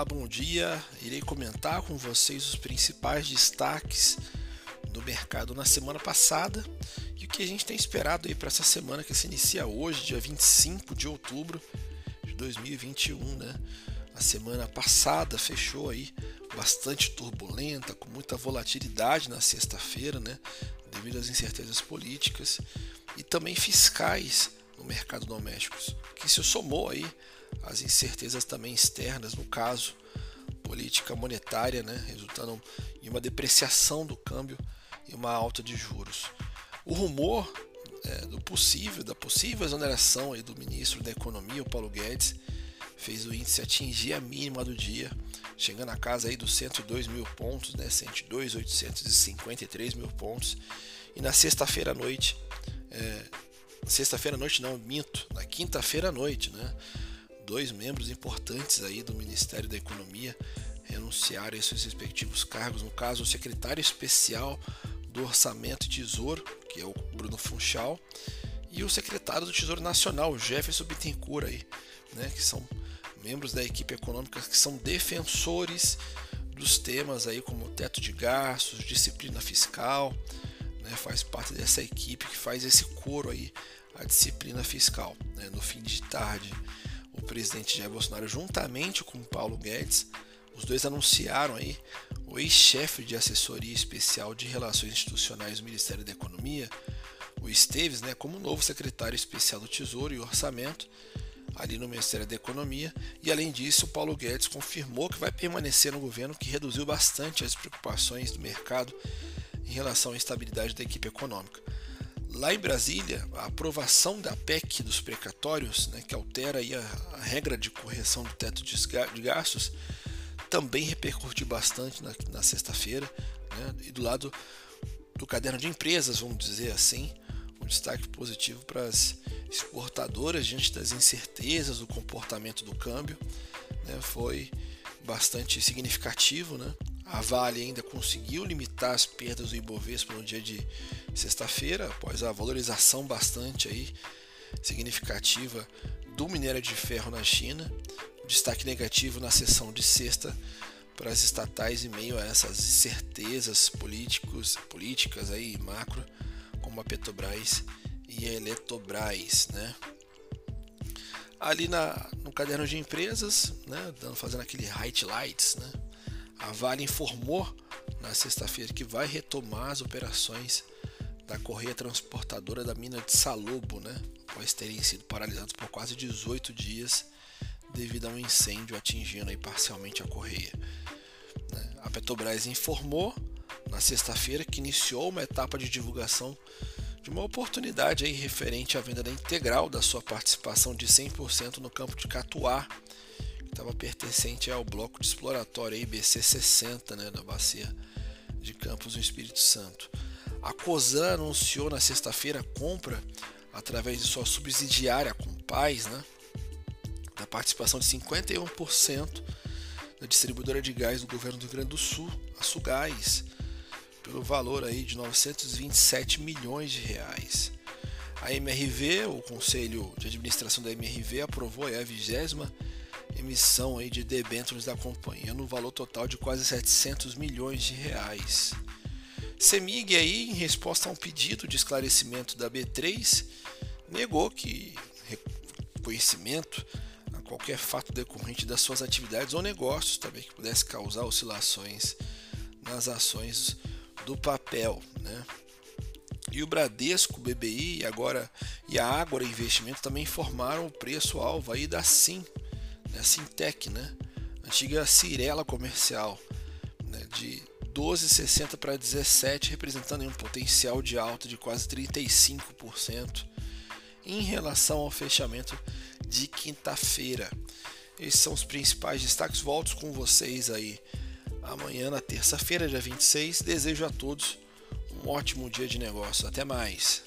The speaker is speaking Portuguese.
Olá, bom dia. Irei comentar com vocês os principais destaques do mercado na semana passada e o que a gente tem esperado aí para essa semana que se inicia hoje, dia 25 de outubro de 2021, né? A semana passada fechou aí bastante turbulenta, com muita volatilidade na sexta-feira, né? Devido às incertezas políticas e também fiscais no mercado doméstico, que se somou aí às incertezas também externas, no caso política monetária, né? Resultando em uma depreciação do câmbio e uma alta de juros. O rumor é, do possível, da possível exoneração aí do ministro da Economia, o Paulo Guedes, fez o índice atingir a mínima do dia, chegando a casa aí dos 102 mil pontos, né, 102.853 mil pontos. E na sexta-feira à noite, é, sexta-feira à noite não, minto, na quinta-feira à noite, né, dois membros importantes aí do Ministério da Economia renunciaram a seus respectivos cargos, no caso o secretário especial do Orçamento e Tesouro, que é o Bruno Funchal, e o secretário do Tesouro Nacional, Jefferson Bittencourt aí, né, que são membros da equipe econômica que são defensores dos temas aí como teto de gastos, disciplina fiscal, né, faz parte dessa equipe que faz esse coro aí, a disciplina fiscal. Né. No fim de tarde, o presidente Jair Bolsonaro, juntamente com Paulo Guedes, os dois anunciaram aí o ex-chefe de assessoria especial de relações institucionais do Ministério da Economia, o Esteves, né, como novo secretário especial do Tesouro e Orçamento ali no Ministério da Economia. E além disso, o Paulo Guedes confirmou que vai permanecer no governo, que reduziu bastante as preocupações do mercado em relação à estabilidade da equipe econômica. Lá em Brasília, a aprovação da PEC dos precatórios, né, que altera a, a, regra de correção do teto de gastos, também repercutiu bastante na, na sexta-feira. Né, e do lado do caderno de empresas, vamos dizer assim, um destaque positivo para as exportadoras diante das incertezas do comportamento do câmbio. Né, foi bastante significativo. Né? A Vale ainda conseguiu limitar as perdas do Ibovespa no dia de sexta-feira, após a valorização bastante aí, significativa do minério de ferro na China. Destaque negativo na sessão de sexta para as estatais em meio a essas incertezas políticos, políticas aí macro, como a Petrobras e a Eletrobras, né? Ali na, no caderno de empresas, né, fazendo aquele highlights, né? A Vale informou na sexta-feira que vai retomar as operações da correia transportadora da mina de Salobo, né? Após terem sido paralisados por quase 18 dias devido a um incêndio atingindo parcialmente a correia. Né? A Petrobras informou na sexta-feira que iniciou uma etapa de divulgação de uma oportunidade aí referente à venda da integral da sua participação de 100% no campo de Catuá, estava pertencente ao bloco de exploratório IBC 60, né, da bacia de Campos no Espírito Santo. A COSAN anunciou na sexta-feira a compra através de sua subsidiária Compaz, né, da participação de 51% da distribuidora de gás do governo do Rio Grande do Sul, a Sugás pelo valor aí de 927 milhões de reais. A MRV, o Conselho de Administração da MRV, aprovou a vigésima emissão aí de debêntures da companhia no valor total de quase 700 milhões de reais. Semig aí, em resposta a um pedido de esclarecimento da B3, negou que reconhecimento a qualquer fato decorrente das suas atividades ou negócios também que pudesse causar oscilações nas ações do papel, né? E o Bradesco, o BBI agora e a Ágora Investimento também informaram o preço alvo aí da Sim, né? Sintec, né? Antiga Cirela Comercial, né? de 12,60 para 17, representando um potencial de alta de quase 35% em relação ao fechamento de quinta-feira. Esses são os principais destaques. Volto com vocês aí amanhã, na terça-feira, dia 26. Desejo a todos um ótimo dia de negócio. Até mais.